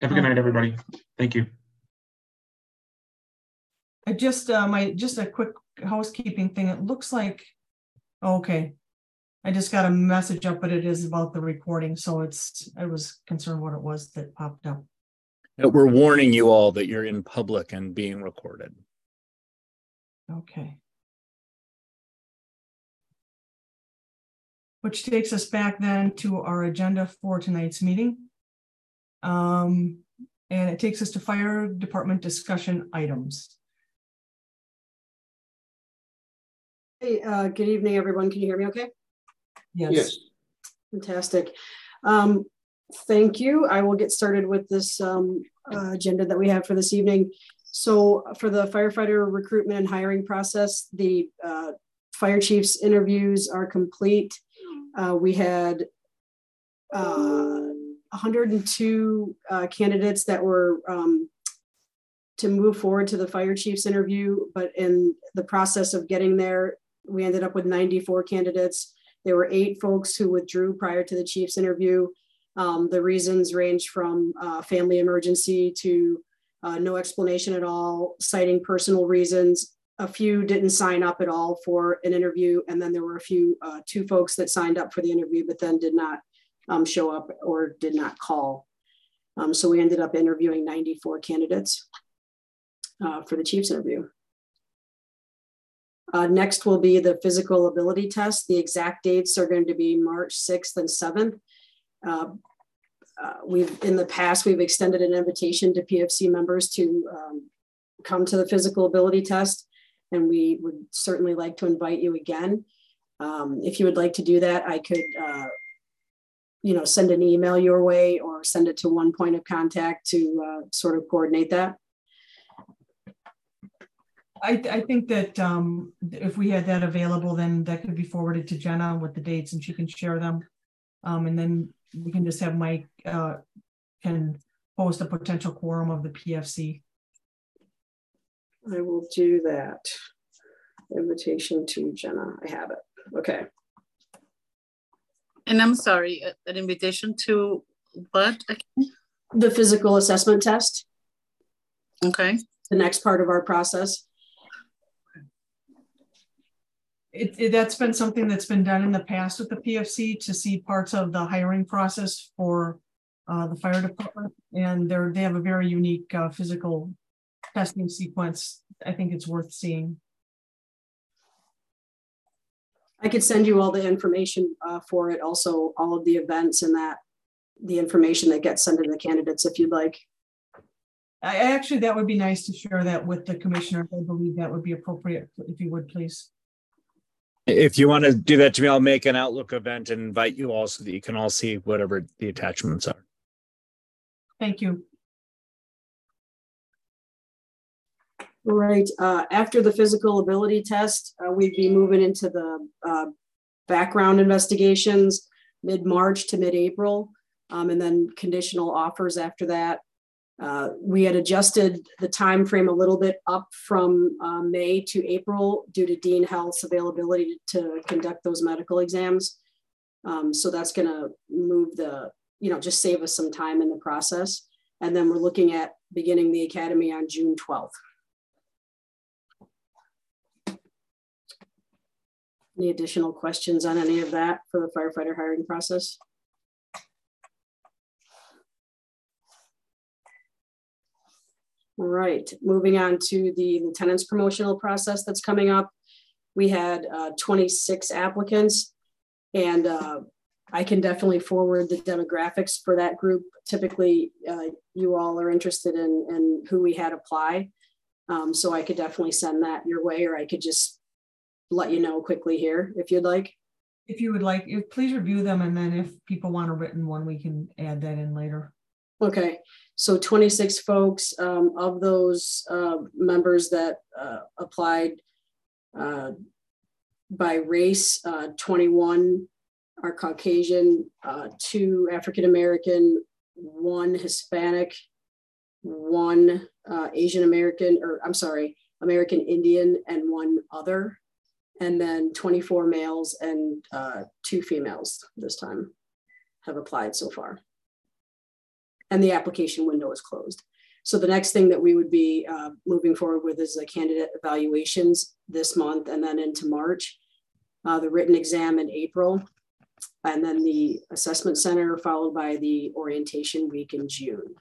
Have a good night, everybody. Thank you. I just, uh, my, just a quick housekeeping thing. It looks like, okay. I just got a message up, but it is about the recording, so it's, I was concerned what it was that popped up. We're warning you all that you're in public and being recorded. Okay. Which takes us back then to our agenda for tonight's meeting. Um, and it takes us to fire department discussion items. Hey, uh, good evening, everyone. Can you hear me okay? Yes. yes. Fantastic. Um, thank you. I will get started with this um, uh, agenda that we have for this evening. So for the firefighter recruitment and hiring process, the uh, fire chief's interviews are complete. Uh, we had uh, 102 uh, candidates that were um, to move forward to the fire chief's interview, but in the process of getting there, we ended up with 94 candidates. There were eight folks who withdrew prior to the chief's interview. Um, the reasons range from uh, family emergency to uh, no explanation at all, citing personal reasons. A few didn't sign up at all for an interview, and then there were a few, uh, two folks that signed up for the interview, but then did not um, show up or did not call. Um, so we ended up interviewing 94 candidates uh, for the chief's interview. Uh, next will be the physical ability test. The exact dates are going to be March 6th and 7th. Uh, uh, we've in the past we've extended an invitation to PFC members to um, come to the physical ability test, and we would certainly like to invite you again. Um, if you would like to do that, I could, uh, you know, send an email your way or send it to one point of contact to uh, sort of coordinate that. I, I think that um, if we had that available, then that could be forwarded to Jenna with the dates and she can share them. Um, and then we can just have Mike uh, can post a potential quorum of the PFC. I will do that. Invitation to Jenna. I have it. Okay. And I'm sorry, uh, an invitation to what? again? The physical assessment test, Okay, the next part of our process. It, it, that's been something that's been done in the past with the PFC to see parts of the hiring process for uh, the fire department. And they're, they have a very unique uh, physical testing sequence. I think it's worth seeing. I could send you all the information uh, for it, also all of the events and that, the information that gets sent to the candidates if you'd like. I I actually, that would be nice to share that with the commissioner. I believe that would be appropriate if you would please. If you want to do that to me, I'll make an Outlook event and invite you all so that you can all see whatever the attachments are. Thank you. Right. Uh, after the physical ability test, uh, we'd be moving into the uh, background investigations mid March to mid April, um, and then conditional offers after that. Uh, we had adjusted the time frame a little bit up from uh, May to April due to Dean Health's availability to conduct those medical exams. Um, so that's going to move the, you know, just save us some time in the process. And then we're looking at beginning the academy on June 12th. Any additional questions on any of that for the firefighter hiring process? All right, moving on to the lieutenant's promotional process that's coming up. We had uh, 26 applicants and uh, I can definitely forward the demographics for that group. Typically, uh, you all are interested in, in who we had apply. Um, so I could definitely send that your way, or I could just let you know quickly here if you'd like. If you would like, if, please review them. And then if people want a written one, we can add that in later. Okay, so 26 folks um, of those uh, members that uh, applied uh, by race, uh, 21 are Caucasian, uh, two African American, one Hispanic, one uh, Asian American, or I'm sorry, American Indian, and one other. And then 24 males and two females this time have applied so far. and the application window is closed. So the next thing that we would be uh, moving forward with is the candidate evaluations this month and then into March. Uh, the written exam in April, and then the assessment center followed by the orientation week in June.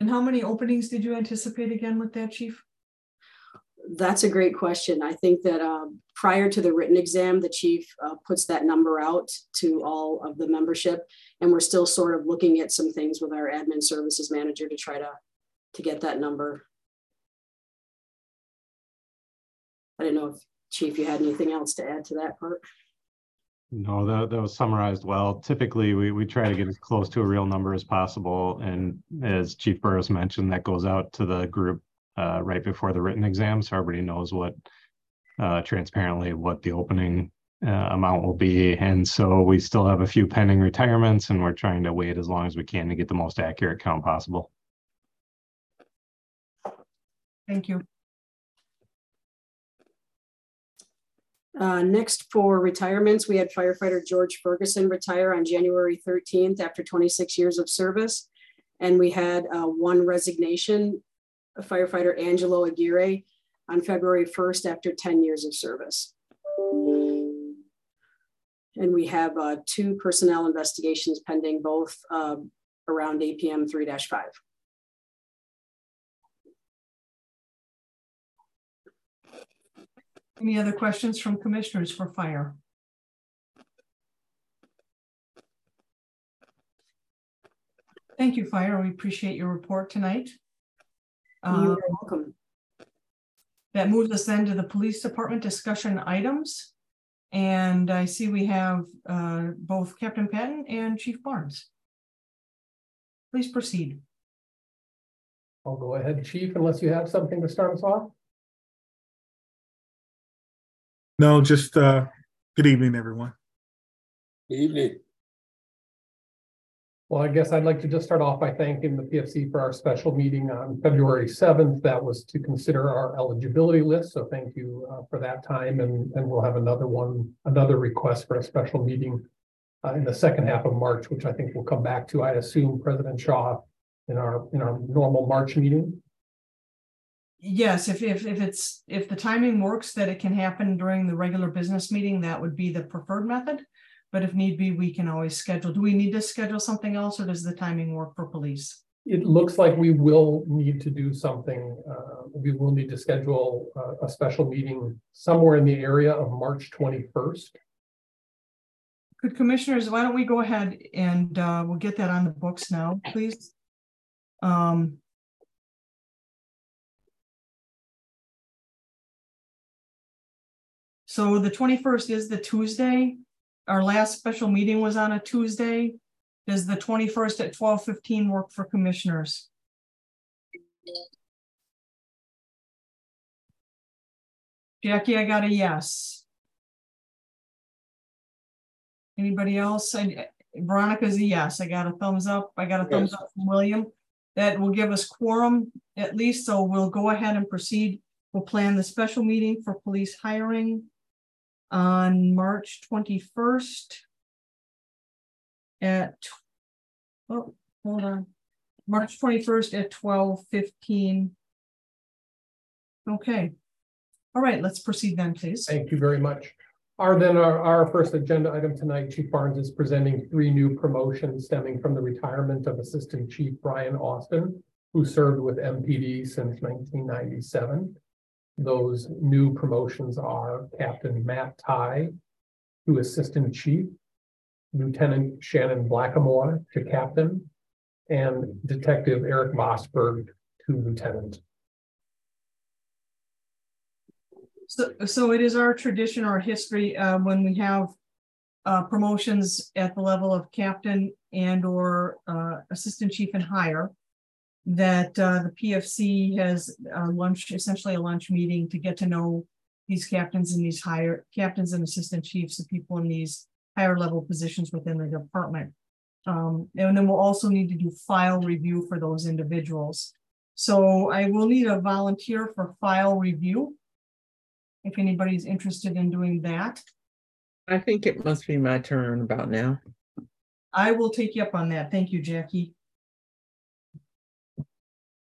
And how many openings did you anticipate again with that, chief? That's a great question. I think that um, prior to the written exam, the chief uh, puts that number out to all of the membership, and we're still sort of looking at some things with our admin services manager to try to to get that number. I don't know if chief, you had anything else to add to that part. No, that, that was summarized well. Typically, we, we try to get as close to a real number as possible. And as Chief Burrows mentioned, that goes out to the group uh, right before the written exam, so everybody knows what uh, transparently what the opening uh, amount will be. And so we still have a few pending retirements, and we're trying to wait as long as we can to get the most accurate count possible. Thank you. Uh, next for retirements, we had firefighter George Ferguson retire on January 13th after 26 years of service. And we had uh, one resignation, firefighter Angelo Aguirre on February 1st after 10 years of service. And we have uh, two personnel investigations pending, both uh, around APM 3-5. Any other questions from commissioners for fire? Thank you, Fire. We appreciate your report tonight. Uh, You're welcome. That moves us then to the police department discussion items. And I see we have uh, both Captain Patton and Chief Barnes. Please proceed. I'll go ahead, chief, unless you have something to start us off. No, just uh, good evening, everyone. Good Evening. Well, I guess I'd like to just start off by thanking the PFC for our special meeting on February seventh. That was to consider our eligibility list. So thank you uh, for that time. And, and we'll have another one, another request for a special meeting uh, in the second half of March, which I think we'll come back to. I assume President Shaw in our, in our normal March meeting. Yes, if, if, if it's, if the timing works that it can happen during the regular business meeting, that would be the preferred method. But if need be, we can always schedule. Do we need to schedule something else or does the timing work for police? It looks like we will need to do something. Uh, we will need to schedule uh, a special meeting somewhere in the area of March twenty-first. Good commissioners, why don't we go ahead and uh, we'll get that on the books now, please? Um, So the twenty-first is the Tuesday. Our last special meeting was on a Tuesday. Does the twenty-first at twelve fifteen work for commissioners? Jackie, I got a yes. Anybody else? I- uh, Veronica's a yes. I got a thumbs up. I got a thumbs up from William. That will give us quorum at least, so we'll go ahead and proceed. We'll plan the special meeting for police hiring on March twenty-first at, oh, hold on, March twenty-first at twelve fifteen. Okay. All right, let's proceed then, please. Thank you very much. Our then, our, our first agenda item tonight, Chief Barnes is presenting three new promotions stemming from the retirement of Assistant Chief Brian Austin, who served with MPD since nineteen ninety-seven. Those new promotions are Captain Matt Ty to Assistant Chief, Lieutenant Shannon Blackamore to Captain, and Detective Eric Mossberg to Lieutenant. So, so it is our tradition or history, uh, when we have uh, promotions at the level of captain and or, uh, assistant chief and higher, that, uh, the PFC has a lunch, essentially a lunch meeting to get to know these captains and these higher, captains and assistant chiefs, the people in these higher level positions within the department. Um, and then we'll also need to do file review for those individuals. So I will need a volunteer for file review if anybody's interested in doing that. I think it must be my turn about now. I will take you up on that. Thank you, Jackie.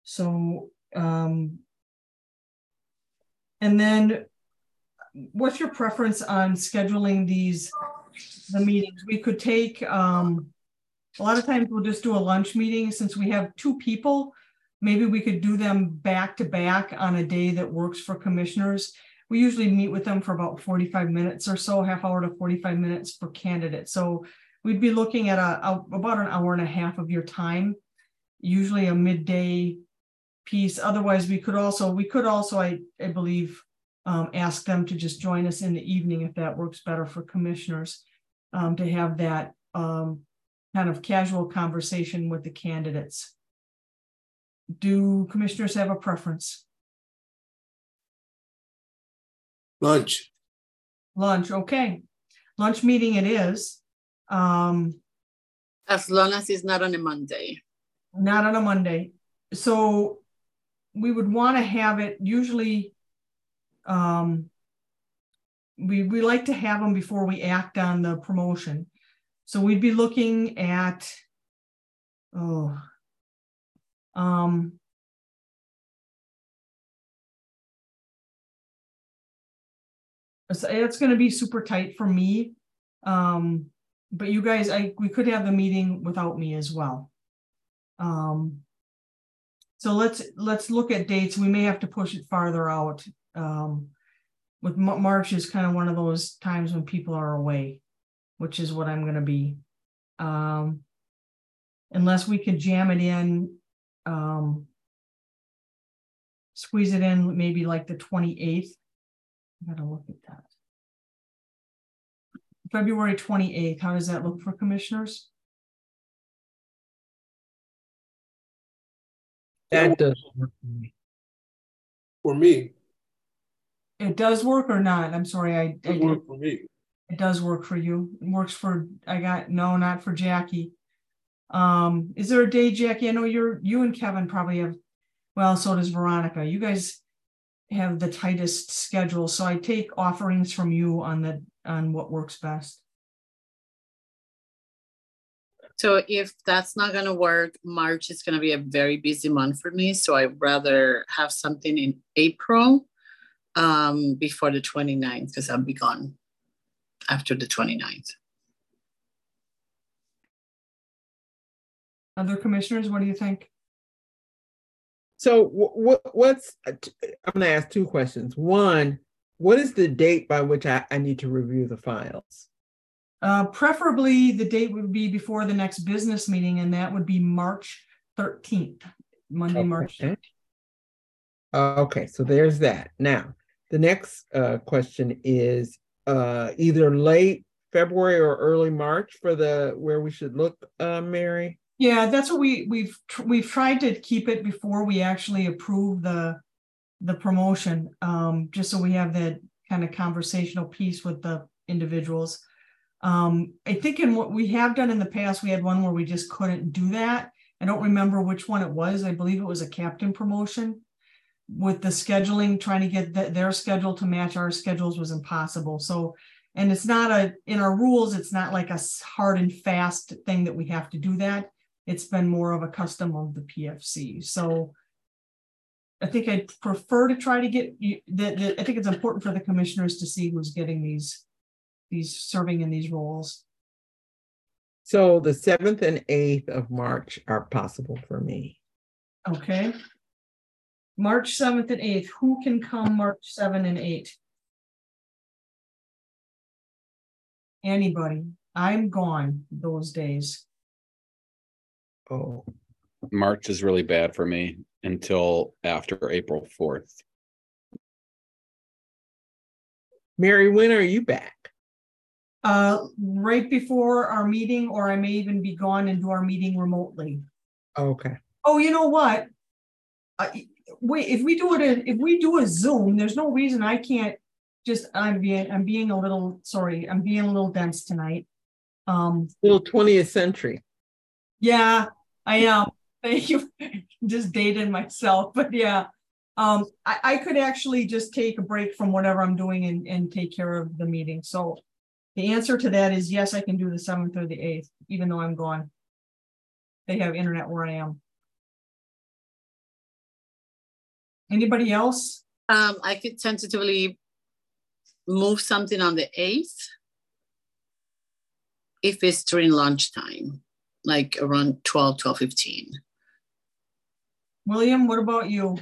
So, um, and then what's your preference on scheduling these, the meetings? We could take, um, a lot of times we'll just do a lunch meeting since we have two people. Maybe we could do them back to back on a day that works for commissioners. We usually meet with them for about 45 minutes or so, half hour to 45 minutes for candidates. So we'd be looking at a, a about an hour and a half of your time, usually a midday piece. Otherwise, we could also we could also I, I believe um, ask them to just join us in the evening if that works better for commissioners um, to have that um, kind of casual conversation with the candidates. Do commissioners have a preference? Lunch. Lunch, okay. Lunch meeting it is. Um, As long as it's not on a Monday. not on a Monday. So we would want to have it usually um we we like to have them before we act on the promotion. So we'd be looking at oh um it's, it's going to be super tight for me. Um but you guys I we could have the meeting without me as well. Um so let's let's look at dates. We may have to push it farther out. Um, with March is kind of one of those times when people are away, which is what I'm going to be. Um, unless we could jam it in, um, squeeze it in maybe like the 28th. I gotta look at that. February 28th. How does that look for commissioners? Yeah, That does work for me. For me, It does work or not? I'm sorry, I, I it did- worked for me. It does work for you. It works for, I got, no, not for Jackie. Um, is there a day, Jackie? I know you're, you and Kevin probably have, well, so does Veronica. You guys have the tightest schedule, so I take offerings from you on the, on what works best. So if that's not gonna work, March is gonna be a very busy month for me. So I'd rather have something in April um, before the 29th, because I'll be gone after the 29th. Other commissioners, what do you think? So what, what's, uh, t- I'm gonna ask two questions. One, what is the date by which I, I need to review the files? Uh, preferably the date would be before the next business meeting, and that would be March thirteenth, Monday, March. Okay. Okay, so there's that. Now, the next uh question is uh either late February or early March for the where we should look, uh, Mary? Yeah, that's what we, we've, tr- we've tried to keep it before we actually approve the, the promotion, um, just so we have that kind of conversational piece with the individuals. Um, I think in what we have done in the past, we had one where we just couldn't do that. I don't remember which one it was. I believe it was a captain promotion. With the scheduling, trying to get th- their schedule to match our schedules was impossible. So, and it's not a, in our rules, it's not like a hard and fast thing that we have to do that. It's been more of a custom of the PFC. So I think I'd prefer to try to get that- I think it's important for the commissioners to see who's getting these, these serving in these roles. So the seventh and eighth of March are possible for me. Okay. March seventh and eighth, who can come March seven and eight? Anybody? I'm gone those days. Oh, March is really bad for me until after April fourth. Mary, when are you back? Uh, right before our meeting, or I may even be gone and do our meeting remotely. Okay, Oh, you know what? I, wait, if we do it, in- if we do a Zoom, there's no reason I can't just, I'm being, I'm being a little, sorry, I'm being a little dense tonight. Um, little twentieth century. yeah, I am. Thank you. Just dated myself, but yeah. Um, I, I could actually just take a break from whatever I'm doing and, and take care of the meeting. So The answer to that is yes, I can do the seventh or the eighth, even though I'm gone. They have internet where I am. Anybody else? Um, I could tentatively move something on the eighth. If it's during lunchtime, like around 12, 12, 15. William, what about you?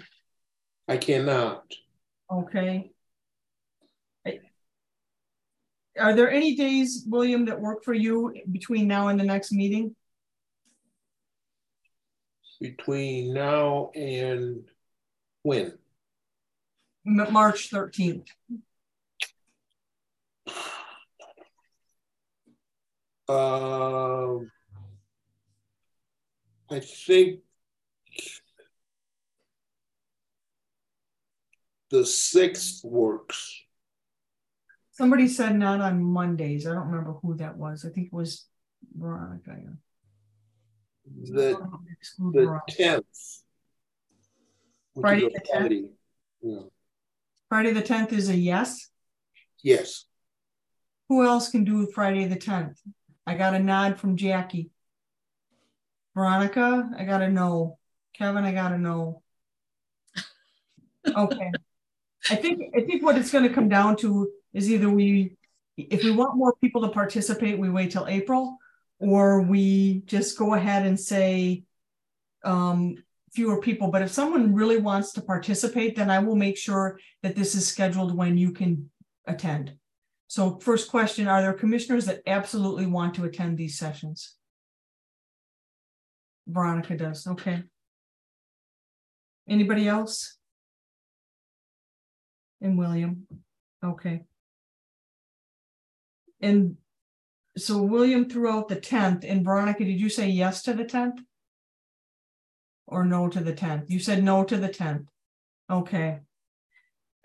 I cannot. Okay. I- Are there any days, William, that work for you between now and the next meeting? Between now and when? M- March thirteenth. Um, I think the sixth works. Somebody said not on Mondays. I don't remember who that was. I think it was Veronica. The, the Veronica. tenth. Friday the 10th? Yeah. Friday the tenth is a yes. Yes, Who else can do Friday the tenth? I got a nod from Jackie. Veronica, I got a no. Kevin, I got a no. Okay. I think, I think what it's gonna come down to is either we, if we want more people to participate, we wait till April. Or we just go ahead and say, um, fewer people, but if someone really wants to participate, then I will make sure that this is scheduled when you can attend. So first question, are there commissioners that absolutely want to attend these sessions? Veronica does, okay. Anybody else? And William, okay. And so William threw out the tenth, and Veronica, did you say yes to the tenth? Or no to the tenth? You said no to the tenth. Okay.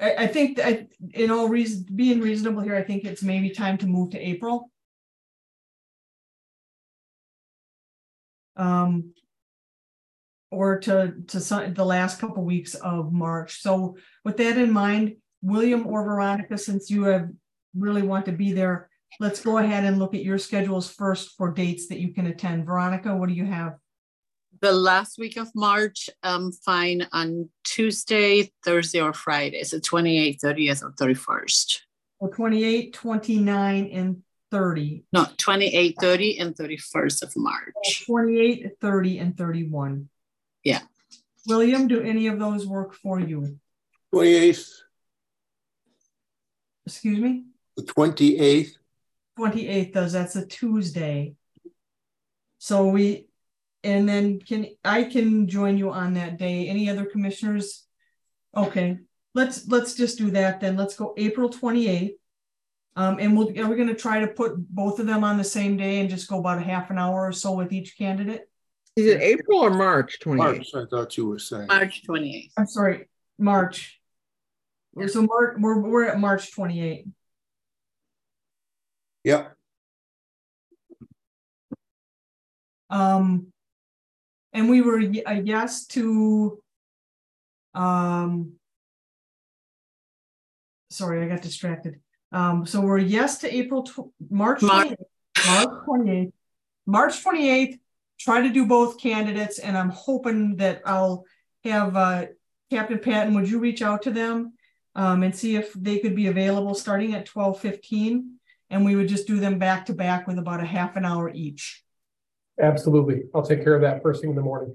I, I think that in all reason, being reasonable here, I think it's maybe time to move to April. Um. Or to, to some, the last couple weeks of March. So with that in mind, William or Veronica, since you have really want to be there, let's go ahead and look at your schedules first for dates that you can attend. Veronica, what do you have? The last week of March, I'm fine on Tuesday, Thursday, or Friday. So 28th, 30th, or 31st. Well, 28, 29, and 30. No, 28, 30, and 31st of March. 28, 30, and 31. Yeah. William, do any of those work for you? twenty-eighth, Excuse me? the twenty-eighth, 28th does, that's a Tuesday. So we, and then can, I can join you on that day. Any other commissioners? Okay, let's, let's just do that then. Let's go April 28th. Um, and we'll, are we gonna try to put both of them on the same day and just go about a half an hour or so with each candidate? Is it April or March twenty-eighth? March, I thought you were saying. March 28th. I'm sorry, March. So March, we're, we're at March 28th. Yep, Um, and we were y- a yes to, um, sorry, I got distracted. Um, so we're yes to April, tw- March Mar- 28th, March 28th, March 28th, try to do both candidates, and I'm hoping that I'll have, uh, Captain Patton, would you reach out to them? Um, and see if they could be available starting at 12:15, and we would just do them back to back with about a half an hour each. Absolutely. I'll take care of that first thing in the morning.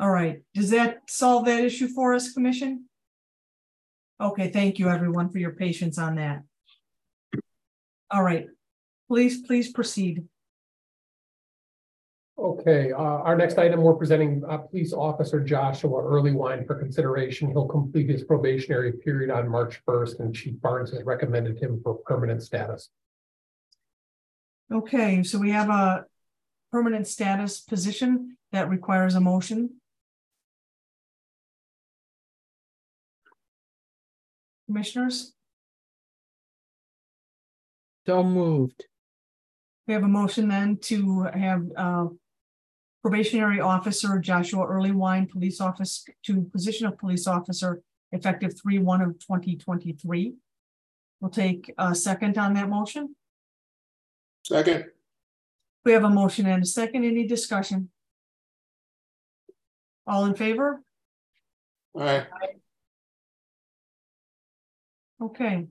All right, does that solve that issue for us, Commission? Okay, thank you, everyone, for your patience on that. All right, please, please proceed. Okay, uh, our next item, we're presenting, uh, Police Officer Joshua Earlywine for consideration. He'll complete his probationary period on March first, and Chief Barnes has recommended him for permanent status. Okay, so we have a permanent status position that requires a motion. Commissioners, So moved. we have a motion then to have uh probationary officer Joshua Earlywine, police office to position of police officer effective three one of twenty twenty-three. We'll take a second on that motion. Second, We have a motion and a second. Any discussion? All in favor? aye, Okay.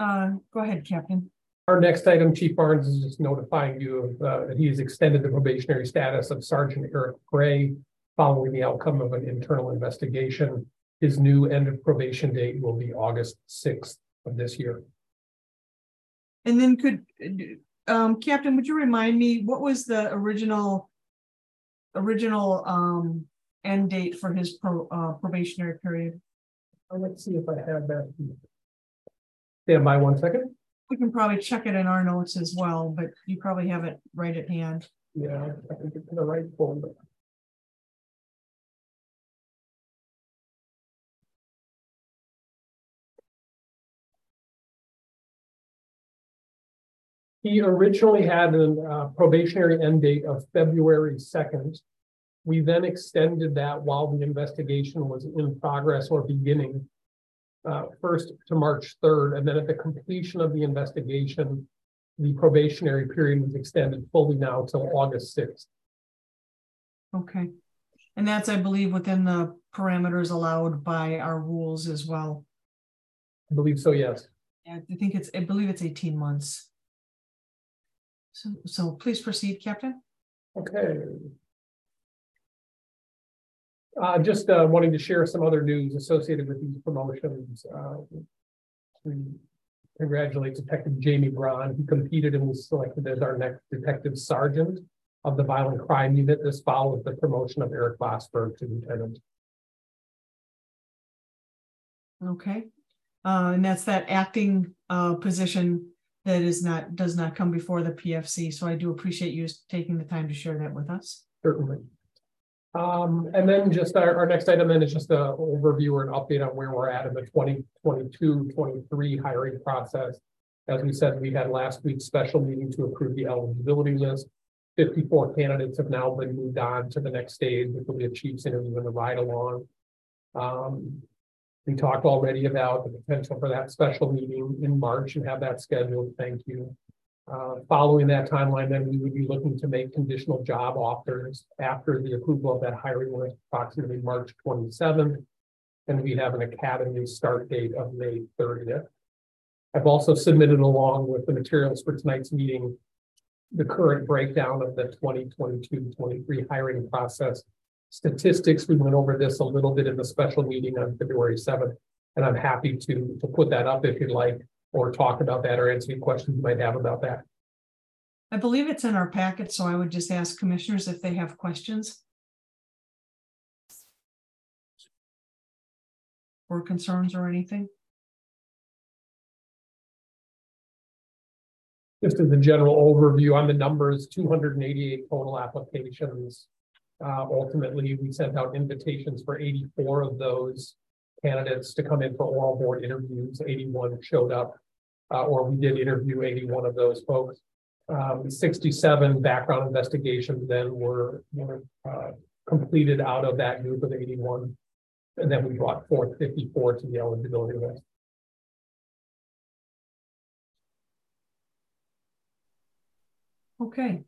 Uh, go ahead, Captain. Our next item, Chief Barnes is just notifying you of, uh, that he has extended the probationary status of Sergeant Eric Gray following the outcome of an internal investigation. His new end of probation date will be August sixth of this year. And then could, um, Captain, would you remind me, what was the original? Original, um, end date for his pro, uh, probationary period? Let's see if I have that. Stand by one second. We can probably check it in our notes as well, but you probably have it right at hand. Yeah, I think it's in the right folder. He originally had a uh, probationary end date of February second. We then extended that while the investigation was in progress or beginning. Uh, first to March third, and then at the completion of the investigation, the probationary period was extended fully now till August sixth. Okay. And that's, I believe, within the parameters allowed by our rules as well. I believe so, yes. Yeah, I think it's, I believe it's eighteen months. So, so please proceed, Captain. Okay. Uh, just, uh, wanting to share some other news associated with these promotions. Uh, We congratulate Detective Jamie Braun, who competed and was selected as our next Detective Sergeant of the Violent Crime Unit. This follows the promotion of Eric Bosberg to Lieutenant. Okay. Uh, and that's that acting, uh, position that is not, does not come before the PFC. So I do appreciate you taking the time to share that with us. Certainly. Um, and then just our, our next item then is just an overview or an update on where we're at in the 2022-23 hiring process. As we said, we had last week's special meeting to approve the eligibility list. Fifty-four candidates have now been moved on to the next stage, which will be a chief's interview and a ride along. Um, we talked already about the potential for that special meeting in March and have that scheduled. Thank you. Uh, following that timeline, then we would be looking to make conditional job offers after the approval of that hiring list approximately March twenty-seventh. And we have an academy start date of May thirtieth. I've also submitted along with the materials for tonight's meeting. The current breakdown of the 2022-23 hiring process. Statistics, we went over this a little bit in the special meeting on February seventh. And I'm happy to, to put that up if you'd like or talk about that or answer any questions you might have about that. I believe it's in our packet, so I would just ask commissioners if they have questions. Or concerns or anything. Just as a general overview on the numbers, two hundred and eighty-eight total applications. Uh, ultimately, we sent out invitations for eighty-four of those candidates to come in for oral board interviews. Eighty-one showed up. Uh, or we did interview eighty-one of those folks. Um, sixty-seven background investigations then were, were, uh, completed out of that group of eighty-one. And then we brought forth fifty-four to the eligibility list. Okay.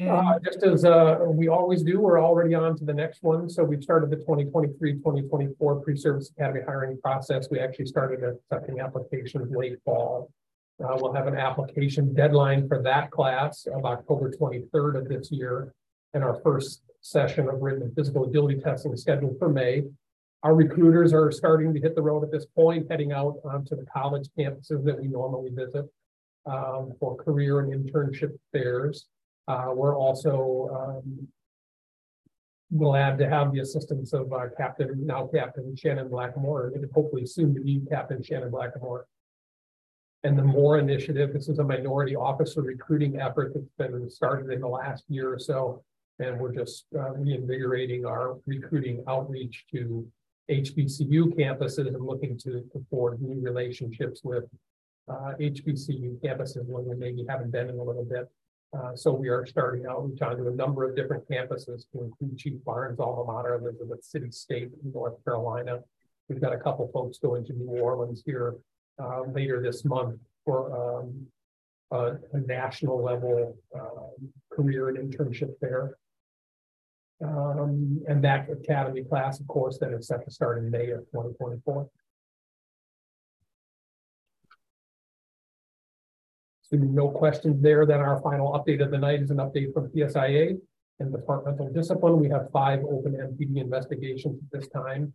Uh, just as, uh, we always do, we're already on to the next one. So we've started the 2023-2024 pre-service academy hiring process. We actually started accepting applications late fall. Uh, we'll have an application deadline for that class of October twenty-third of this year. And our first session of written and physical agility testing is scheduled for May. Our recruiters are starting to hit the road at this point, heading out onto the college campuses that we normally visit. um, for career and internship fairs. Uh, we're also, um, glad to have the assistance of our captain, now Captain Shannon Blackamore, and hopefully soon to be Captain Shannon Blackamore. And the MORE initiative, this is a minority officer recruiting effort that's been started in the last year or so. And we're just uh, reinvigorating our recruiting outreach to HBCU campuses and looking to to forge new relationships with uh, HBCU campuses when we maybe haven't been in a little bit. Uh, so we are starting out. We're outreach onto a number of different campuses to include Chief Barnes, alma mater, Elizabeth City State, in North Carolina, We've got a couple folks going to New Orleans here uh, later this month for um, a, a national level uh, career and internship fair. Um, and that academy class, of course, that is set to start in May of 2024. No questions there. Then our final update of the night is an update from PSIA and departmental discipline. We have five open MPD investigations at this time.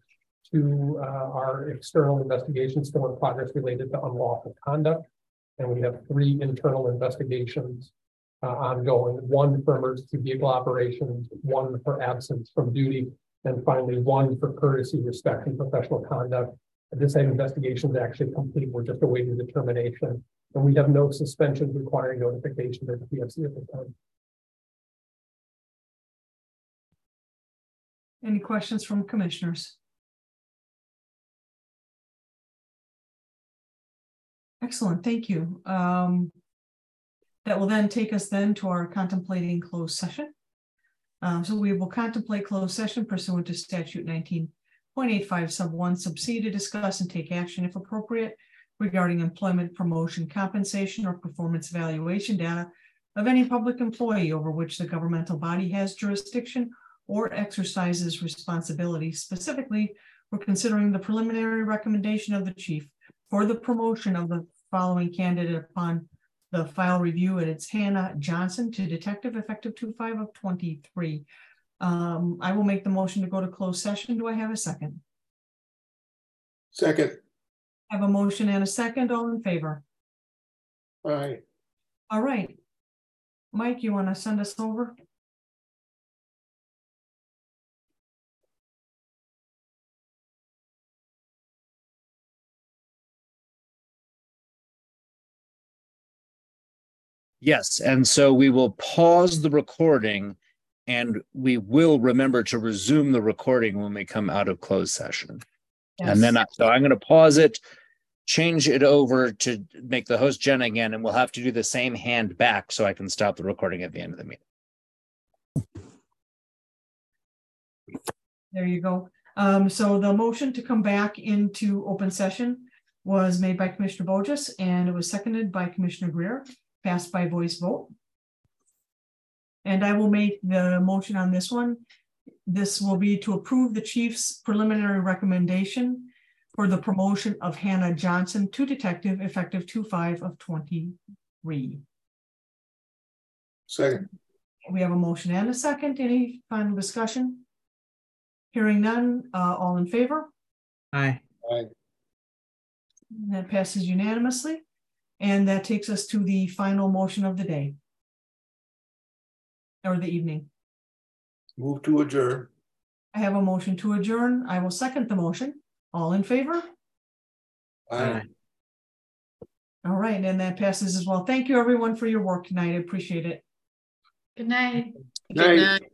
Two uh, are external investigations still in progress related to unlawful conduct. And we have three internal investigations uh, ongoing, one for emergency vehicle operations, one for absence from duty, and finally one for courtesy, respect, and professional conduct. This investigation is actually complete. We're just awaiting determination. And we have no suspensions requiring notification to the PFC at this time. Any questions from commissioners? Excellent, thank you. Um, that will then take us then to our contemplating closed session. Um, so we will contemplate closed session pursuant to statute nineteen point eight five sub one sub C to discuss and take action if appropriate regarding employment promotion compensation or performance evaluation data of any public employee over which the governmental body has jurisdiction or exercises responsibility. Specifically, we're considering the preliminary recommendation of the chief for the promotion of the following candidate upon the file review, and it's Hannah Johnson to detective effective 2-5 of 23. Um, I will make the motion to go to closed session. Do I have a second? Second. I have a motion and a second. All in favor? Aye. All right. Mike, you want to send us over? Yes, and so we will pause the recording and we will remember to resume the recording when we come out of closed session. And then, I- so I'm going to pause it, change it over to make the host Jen again, and we'll have to do the same hand back so I can stop the recording at the end of the meeting. There you go. Um, so the motion to come back into open session was made by Commissioner Bogus and it was seconded by Commissioner Greer, passed by voice vote. And I will make the motion on this one. This will be to approve the chief's preliminary recommendation for the promotion of Hannah Johnson to detective effective 2-5 of twenty-three. Second. We have a motion and a second. Any final discussion? Hearing none, uh, all in favor? Aye. Aye. And That passes unanimously. And that takes us to the final motion of the day. Or the evening. Move to adjourn. I have a motion to adjourn. I will second the motion. All in favor? Aye. All right, and that passes as well. Thank you, everyone, for your work tonight. I appreciate it. Good night. Good Night. night.